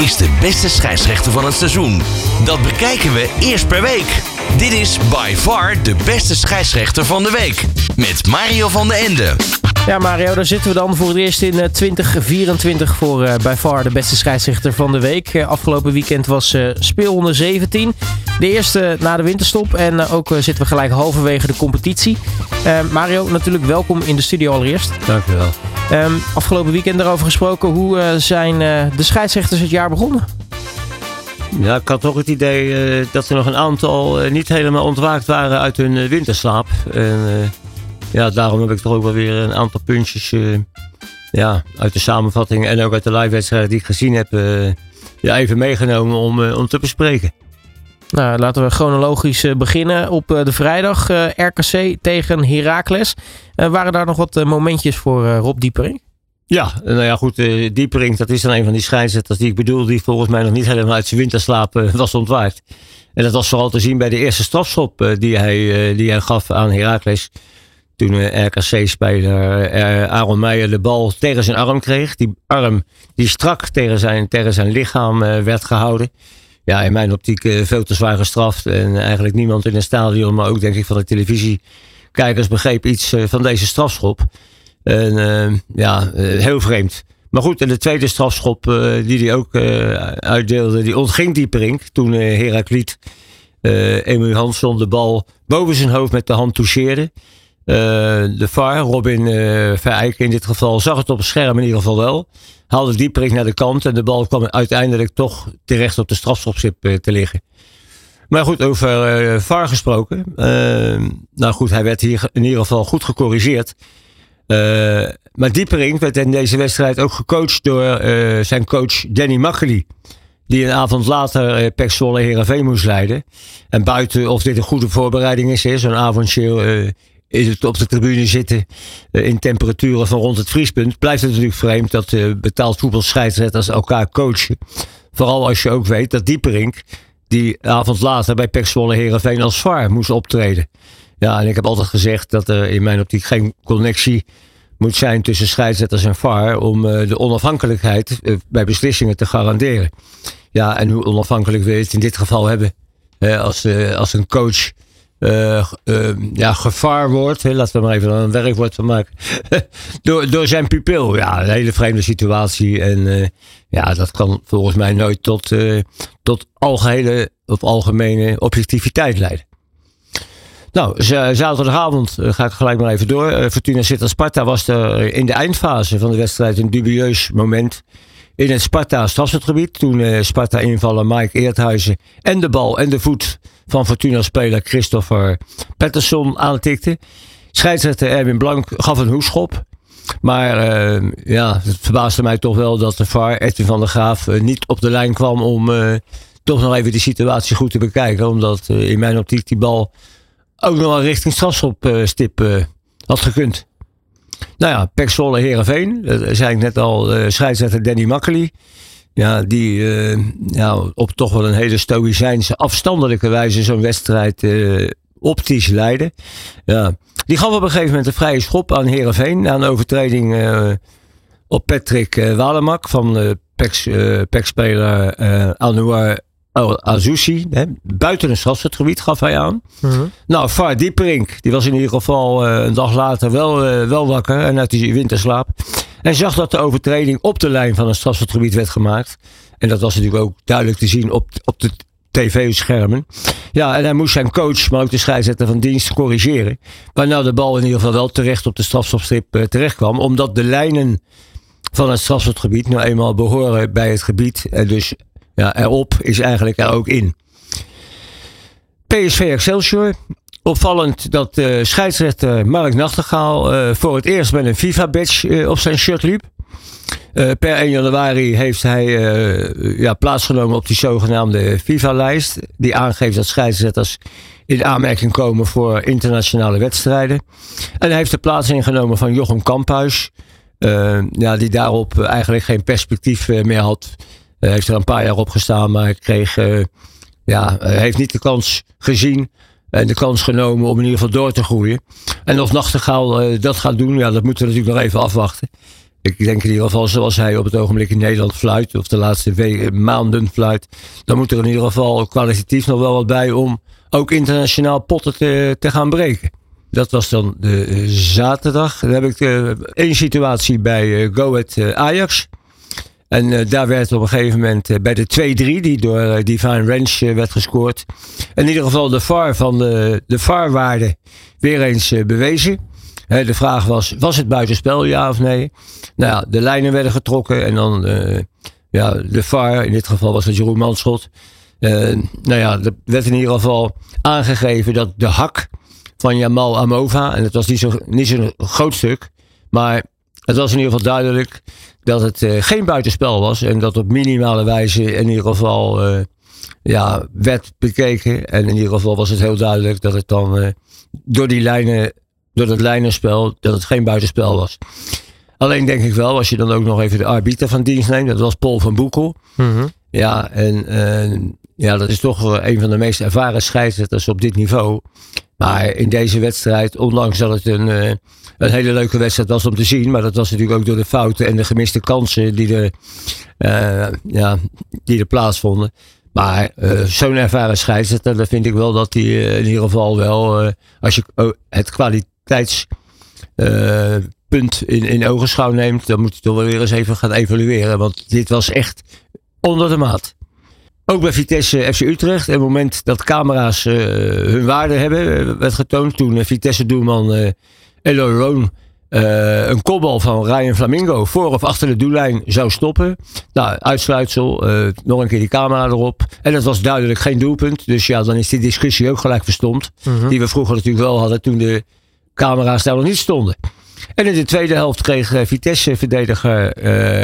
is de beste scheidsrechter van het seizoen? Dat bekijken we eerst per week. Dit is by far de beste scheidsrechter van de week. Met Mario van den Ende. Ja, Mario, daar zitten we dan voor het eerst in 2024 voor uh, by far de beste scheidsrechter van de week. Uh, afgelopen weekend was uh, speel onder 17. De eerste na de winterstop. En ook zitten we gelijk halverwege de competitie. Mario, natuurlijk welkom in de studio allereerst. Dank u wel. Um, afgelopen weekend daarover gesproken. Hoe zijn de scheidsrechters het jaar begonnen? Ja, ik had toch het idee dat er nog een aantal niet helemaal ontwaakt waren uit hun winterslaap. En, ja, daarom heb ik toch ook wel weer een aantal puntjes ja, uit de samenvatting en ook uit de live-wedstrijden die ik gezien heb, ja, even meegenomen om, om te bespreken. Nou, laten we chronologisch beginnen. Op de vrijdag RKC tegen Heracles. Waren daar nog wat momentjes voor Rob Diepering? Ja, nou ja, goed. Diepering, dat is dan een van die schijnzetters die ik bedoel, die volgens mij nog niet helemaal uit zijn winterslaap was ontwaakt. En dat was vooral te zien bij de eerste strafschop die, hij, die hij gaf aan Heracles. Toen RKC-speler uh, Aaron Meijer de bal tegen zijn arm kreeg. Die arm die strak tegen zijn, tegen zijn lichaam uh, werd gehouden. Ja, in mijn optiek uh, veel te zwaar gestraft. En eigenlijk niemand in het stadion, maar ook denk ik van de televisiekijkers begreep iets van deze strafschop. En ja, heel vreemd. Maar goed, en de tweede strafschop die hij ook uitdeelde, die ontging die Dieperink. Toen Herakliet Emil Hansson de bal boven zijn hoofd met de hand toucheerde. Eh, de VAR, Robin uh, in dit geval, zag het op het scherm in ieder geval wel. Haalde dieperik naar de kant en de bal kwam uiteindelijk toch terecht op de strafschopstip uh, te liggen. Maar goed, over uh, VAR gesproken. nou goed, hij werd hier in ieder geval goed gecorrigeerd. maar Diepering werd in deze wedstrijd ook gecoacht door zijn coach Danny Makkely. Die een avond later uh, Pek Zwolle Heerenveen moest leiden. En buiten of dit een goede voorbereiding is, zo'n avondje is het op de tribune zitten in temperaturen van rond het vriespunt, blijft het natuurlijk vreemd dat betaald voetbalscheidsrechters elkaar coachen. Vooral als je ook weet dat Dieperink die avond later bij Pek Zwolle Herenveen als VAR moest optreden. Ja, en ik heb altijd gezegd dat er in mijn optiek geen connectie moet zijn tussen scheidsrechters en VAR om uh, de onafhankelijkheid bij beslissingen te garanderen. Ja, en hoe onafhankelijk wil je het in dit geval hebben als, als een coach uh, ja, gevaar wordt. Hè, laten we maar even een werkwoord van maken. door, door zijn pupil. Ja, een hele vreemde situatie. En uh, ja, dat kan volgens mij nooit tot, tot algehele of algemene objectiviteit leiden. Nou, zaterdagavond ga ik gelijk maar even door. Fortuna Sittard Sparta was er in de eindfase van de wedstrijd een dubieus moment in het Sparta strafschopgebied. Toen Sparta invallen Mike Eerthuizen en de bal en de voet van Fortuna-speler Christopher Patterson aantikte. Scheidsrechter Erwin Blank gaf een hoeschop. Maar uh, ja, het verbaasde mij toch wel dat de VAR, Edwin van der Graaf, uh, niet op de lijn kwam om toch nog even de situatie goed te bekijken. Omdat in mijn optiek die bal ook nog wel richting strafschopstip had gekund. Nou ja, Pek Zwolle Heerenveen, dat zei ik net al, scheidsrechter Danny Makkely. Ja, die uh, op toch wel een hele stoïcijnse, afstandelijke wijze zo'n wedstrijd uh, optisch leiden. Ja. Die gaf op een gegeven moment een vrije schop aan Herenveen. Na een overtreding uh, op Patrick uh, Walemak van de PEC-speler uh, Anouar Azusi. Hè, buiten een strafschotgebied gaf hij aan. Uh -huh. Nou, Far Dieperink, die was in ieder geval een dag later wel, wel wakker en uit die winterslaap. En zag dat de overtreding op de lijn van een strafschotgebied werd gemaakt. En dat was natuurlijk ook duidelijk te zien op, op de tv-schermen. Ja, en hij moest zijn coach, maar ook de scheidsrechter van dienst corrigeren. Waarna de bal in ieder geval wel terecht op de strafschopstrip uh, terecht kwam. Omdat de lijnen van het strafschopgebied nou eenmaal behoren bij het gebied. En dus ja, erop is eigenlijk er ook in. PSV Excelsior. Opvallend dat uh, scheidsrechter Mark Nachtegaal uh, voor het eerst met een FIFA-badge uh, op zijn shirt liep. per 1 januari heeft hij ja, plaatsgenomen op die zogenaamde FIFA-lijst. Die aangeeft dat scheidsrechters in aanmerking komen voor internationale wedstrijden. En hij heeft de plaats ingenomen van Jochem Kamphuis. ja, die daarop eigenlijk geen perspectief meer had. Hij heeft er een paar jaar op gestaan, maar kreeg, ja, heeft niet de kans gezien en de kans genomen om in ieder geval door te groeien. En of Nachtegaal uh, dat gaat doen, ja, dat moeten we natuurlijk nog even afwachten. ik denk in ieder geval zoals hij op het ogenblik in Nederland fluit, of de laatste maanden fluit, dan moet er in ieder geval kwalitatief nog wel wat bij om ook internationaal potten te, te gaan breken. Dat was dan de eh, zaterdag. Dan heb ik één situatie bij Go Ahead Ajax. En daar werd op een gegeven moment bij de 2-3, die door Divine Ranch werd gescoord. In ieder geval de VAR van de, de VAR-waarde weer eens bewezen. de vraag was, was het buitenspel, ja of nee? Nou ja, de lijnen werden getrokken en dan ja, de VAR, in dit geval was het Jeroen Manschot. nou ja, er werd in ieder geval aangegeven dat de hak van Jamal Amova. En het was niet zo'n niet zo groot stuk. Maar het was in ieder geval duidelijk dat het uh, geen buitenspel was. En dat op minimale wijze in ieder geval uh, ja, werd bekeken. En in ieder geval was het heel duidelijk dat het dan uh, door die lijnen, door het lijnenspel, dat het geen buitenspel was. Alleen denk ik wel, als je dan ook nog even de arbiter van dienst neemt, dat was Paul van Boekel. Mm -hmm. Ja, en ja, dat is toch een van de meest ervaren scheidsrechters op dit niveau. Maar in deze wedstrijd, ondanks dat het een, eh, een hele leuke wedstrijd was om te zien. Maar dat was natuurlijk ook door de fouten en de gemiste kansen die er, uh, ja, die er plaatsvonden. Maar uh, zo'n ervaren scheidsrechter, dan vind ik wel dat hij in ieder geval wel, als je het kwaliteitspunt in, in ogenschouw neemt, dan moet je toch wel weer eens even gaan evalueren. Want dit was echt onder de maat. Ook bij Vitesse FC Utrecht. En het moment dat camera's uh, hun waarde hebben, eh, werd getoond. Toen uh, Vitesse-doelman uh, Elo Roon een kopbal van Ryan Flamingo voor of achter de doellijn zou stoppen. Nou, uitsluitsel, nog een keer die camera erop. En dat was duidelijk geen doelpunt. Dus ja, dan is die discussie ook gelijk verstomd. Mhm. Die we vroeger natuurlijk wel hadden toen de camera's daar nog niet stonden. En in de tweede helft kreeg Vitesse-verdediger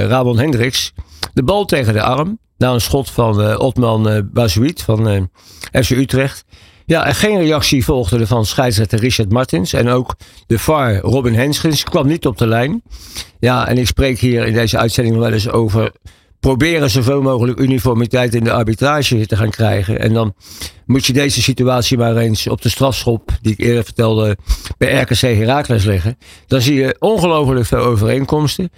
Ramon Hendricks de bal tegen de arm. Na een schot van uh, Otman uh, Bazuit van uh, eh, FC Utrecht. Ja, en geen reactie volgde er van scheidsrechter Richard Martins. En ook de VAR Robin Henschens kwam niet op de lijn. Ja, en ik spreek hier in deze uitzending wel eens over proberen zoveel mogelijk uniformiteit in de arbitrage te gaan krijgen. En dan moet je deze situatie maar eens op de strafschop, die ik eerder vertelde, bij RKC Herakles leggen. Dan zie je ongelooflijk veel overeenkomsten.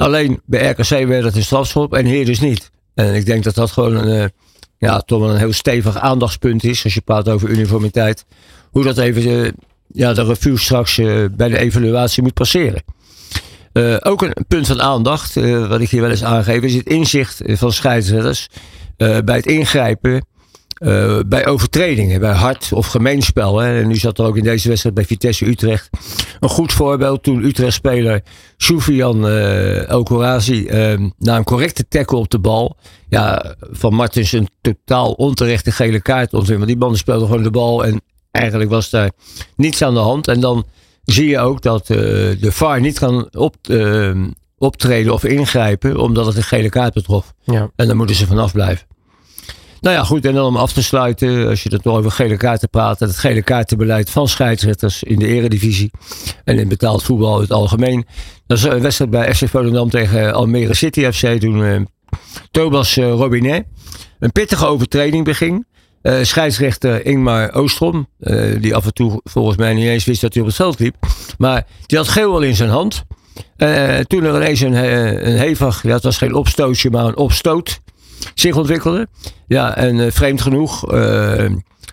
Alleen bij RKC werd het een strafschop en hier dus niet. En ik denk dat dat gewoon een, uh, ja, toch wel een heel stevig aandachtspunt is. Als je praat over uniformiteit. Hoe dat even uh, ja, de review straks uh, bij de evaluatie moet passeren. ook een punt van aandacht, wat ik hier wel eens aangeef, is het inzicht van scheidsrechters bij het ingrijpen uh, bij overtredingen, bij hard of gemeenspel. Hè. En nu zat er ook in deze wedstrijd bij Vitesse Utrecht een goed voorbeeld. Toen Utrecht-speler Soufian uh, El uh, na een correcte tackle op de bal. Ja, van Martens een totaal onterechte gele kaart ontving. Want die man speelde gewoon de bal en eigenlijk was daar niets aan de hand. En dan zie je ook dat uh, de VAR niet kan op, optreden of ingrijpen omdat het een gele kaart betrof. Ja. En dan moeten ze vanaf blijven. Nou ja, goed. En dan om af te sluiten, als je het nog over gele kaarten praat, het gele kaartenbeleid van scheidsrechters in de eredivisie en in betaald voetbal in het algemeen. Dat is een wedstrijd bij FC Volendam tegen Almere City FC toen uh, Thomas uh, Robinet een pittige overtreding beging. Uh, scheidsrechter Ingmar Oostrom, die af en toe volgens mij niet eens wist dat hij op het veld liep. Maar die had geel al in zijn hand. Toen er ineens een, een hevig, ja, het was geen opstootje, maar een opstoot zich ontwikkelde. Ja, en uh, vreemd genoeg, uh,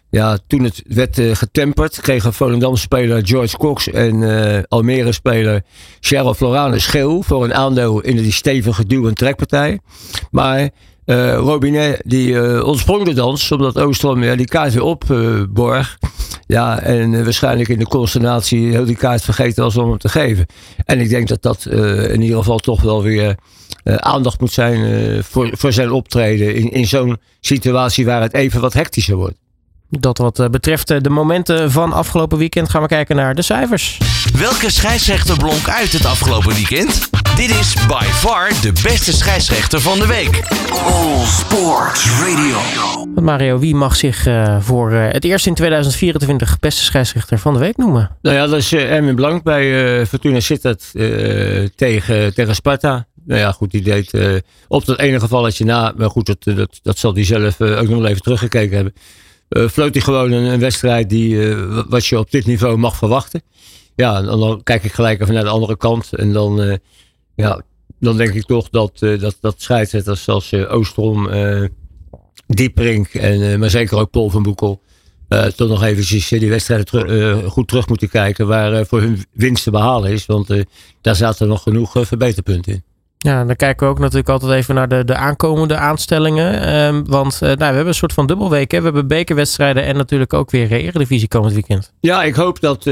ja, toen het werd uh, getemperd, kregen Volendam-speler George Cox en Almere-speler Cheryl Floranus scheel voor een aandeel in die stevige duw- trekpartij. Maar Robinet die uh, ontsprong de dans, omdat Oostrom ja, die kaart weer opborg. Ja, en waarschijnlijk in de consternatie heel die kaart vergeten was om hem te geven. En ik denk dat dat in ieder geval toch wel weer aandacht moet zijn voor, voor zijn optreden in, in zo'n situatie waar het even wat hectischer wordt. Dat wat betreft de momenten van afgelopen weekend gaan we kijken naar de cijfers. Welke scheidsrechter blonk uit het afgelopen weekend? Dit is by far de beste scheidsrechter van de week. All Sports Radio. Mario, wie mag zich uh, voor uh, het eerst in 2024 beste scheidsrechter van de week noemen? Nou ja, dat is uh, Erwin Blank bij Fortuna Sittard tegen, tegen Sparta. Nou ja, goed, die deed op dat ene gevalletje na. Maar goed, dat, dat, zal hij zelf ook nog even teruggekeken hebben. Uh, floot hij gewoon een, wedstrijd die, wat je op dit niveau mag verwachten. Ja, en dan kijk ik gelijk even naar de andere kant. En dan ja, dan denk ik toch dat, dat, dat scheidsrechters zoals Oostrom, Dieprink en maar zeker ook Paul van Boekel toch nog eventjes die wedstrijden goed terug moeten kijken waar voor hun winst te behalen is. Want daar zaten nog genoeg verbeterpunten in. Ja, dan kijken we ook natuurlijk altijd even naar de, de aankomende aanstellingen. Um, want nou, we hebben een soort van dubbelweek. Hè? We hebben bekerwedstrijden en natuurlijk ook weer Eredivisie komend weekend. Ja, ik hoop dat,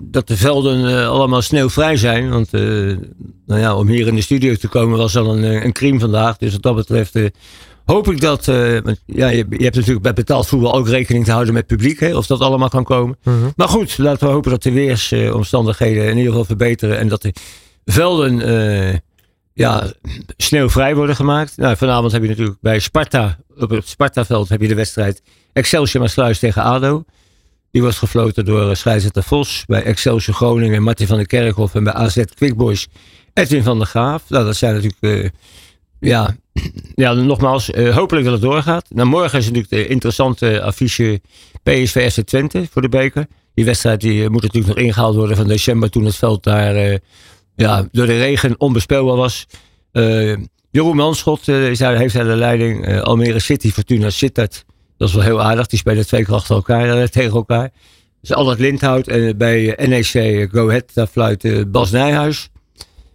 dat de velden allemaal sneeuwvrij zijn. Want nou ja, om hier in de studio te komen was al een, een crime vandaag. Dus wat dat betreft hoop ik dat. Ja, je, je, hebt natuurlijk bij betaald voetbal ook rekening te houden met publiek. Hè, of dat allemaal kan komen. Mm -hmm. Maar goed, laten we hopen dat de weersomstandigheden in ieder geval verbeteren. En dat de velden ja, sneeuwvrij worden gemaakt. Nou, vanavond heb je natuurlijk bij Sparta. Op het Spartaveld heb je de wedstrijd Excelsior Maasluis tegen ADO. Die wordt gefloten door scheidsrechter Vos. Bij Excelsior Groningen Martin van der Kerkhof. En bij AZ Quickboys Edwin van der Graaf. Nou, dat zijn natuurlijk... Uh, ja, ja, nogmaals, uh, hopelijk dat het doorgaat. Nou, morgen is natuurlijk de interessante affiche PSV SC Twente voor de beker. Die wedstrijd die moet natuurlijk nog ingehaald worden van december toen het veld daar ja, door de regen onbespeelbaar was. Jeroen Manschot daar, heeft daar de leiding. Almere City, Fortuna Sittard. Dat is wel heel aardig. Die spelen twee keer achter elkaar tegen elkaar. Dus Albert Lindhout en bij NEC Go Ahead, daar fluit Bas Nijhuis.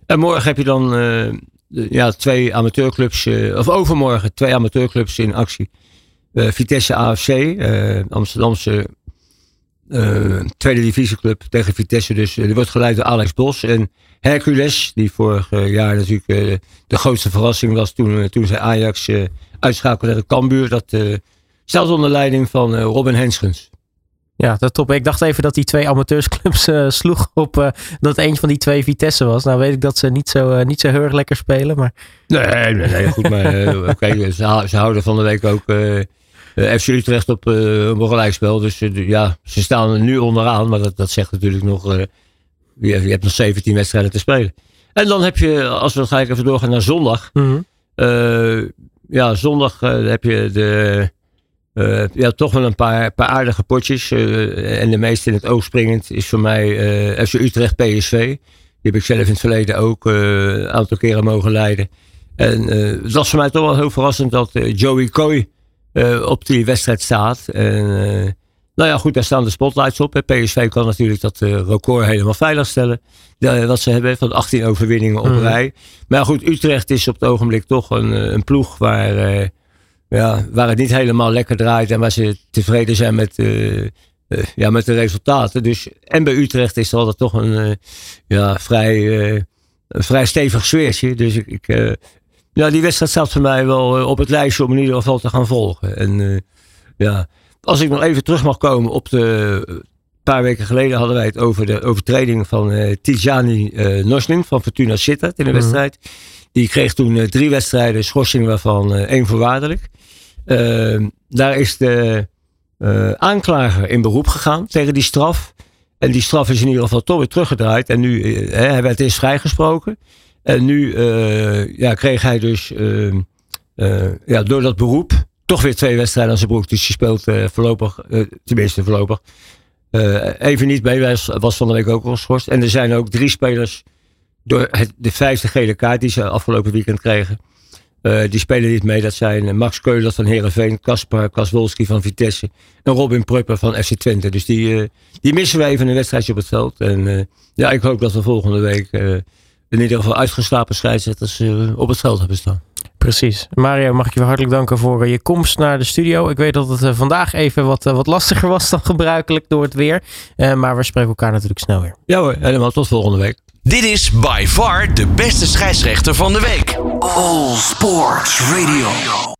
En morgen heb je dan ja, twee amateurclubs, uh, of overmorgen twee amateurclubs in actie. Uh, Vitesse AFC, uh, Amsterdamse tweede divisieclub tegen Vitesse. Dus die wordt geleid door Alex Bos. En Hercules, die vorig jaar natuurlijk de grootste verrassing was toen, toen zij Ajax uitschakelde tegen Cambuur. Dat staat onder leiding van Robin Henschens. Ja, dat top. Ik dacht even dat die twee amateursclubs uh, sloeg op uh, dat een van die twee Vitesse was. Nou weet ik dat ze niet zo, uh, niet zo heel erg lekker spelen. Maar... Nee, nee, nee goed. Maar oké, ze, ze, houden van de week ook FC Utrecht op een gelijkspel. Dus ja, ze staan er nu onderaan. Maar dat, dat zegt natuurlijk nog, je, je, hebt nog 17 wedstrijden te spelen. En dan heb je, als we gelijk even doorgaan naar zondag. Mm -hmm. ja, zondag heb je de uh, ja, toch wel een paar, paar aardige potjes. Uh, en de meeste in het oog springend is voor mij uh, FC Utrecht PSV. Die heb ik zelf in het verleden ook een aantal keren mogen leiden. En het was voor mij toch wel heel verrassend dat Joey Coy op die wedstrijd staat. En nou ja, goed, daar staan de spotlights op. PSV kan natuurlijk dat record helemaal veilig stellen. wat ze hebben van 18 overwinningen op mm. rij. Maar goed, Utrecht is op het ogenblik toch een, een ploeg waar ja, waar het niet helemaal lekker draait en waar ze tevreden zijn met, uh, ja, met de resultaten. Dus, en bij Utrecht is er altijd toch een uh, ja, vrij, een vrij stevig sfeertje. Dus ik, ik ja, die wedstrijd staat voor mij wel op het lijstje om in ieder geval te gaan volgen. En ja, als ik nog even terug mag komen op de. Een paar weken geleden hadden wij het over de overtreding van Tijani uh, van Fortuna Sittard in de mhm. wedstrijd. Die kreeg toen drie wedstrijden schorsing, waarvan één voorwaardelijk. Uh, daar is de uh, aanklager in beroep gegaan tegen die straf. En die straf is in ieder geval toch weer teruggedraaid. En nu uh, hij werd eerst vrijgesproken. En nu uh, ja, kreeg hij dus ehm, ja, door dat beroep toch weer twee wedstrijden aan zijn broek. Dus je speelt voorlopig, tenminste voorlopig, even niet bij. Was, was van de week ook al geschorst. En er zijn ook drie spelers door het, de vijfde gele kaart die ze afgelopen weekend kregen die spelen niet mee. Dat zijn Max Keulers van Herenveen, Kaspar Kaswolski van Vitesse en Robin Prupper van FC Twente. Dus die, die missen we even een wedstrijdje op het veld. En ja, ik hoop dat we volgende week in ieder geval uitgeslapen scheidsrechters op het veld hebben staan. Precies. Mario, mag ik je hartelijk danken voor je komst naar de studio. Ik weet dat het vandaag even wat, wat lastiger was dan gebruikelijk door het weer. maar we spreken elkaar natuurlijk snel weer. Ja hoor, helemaal tot volgende week. Dit is by far de beste scheidsrechter van de week. All Sports Radio.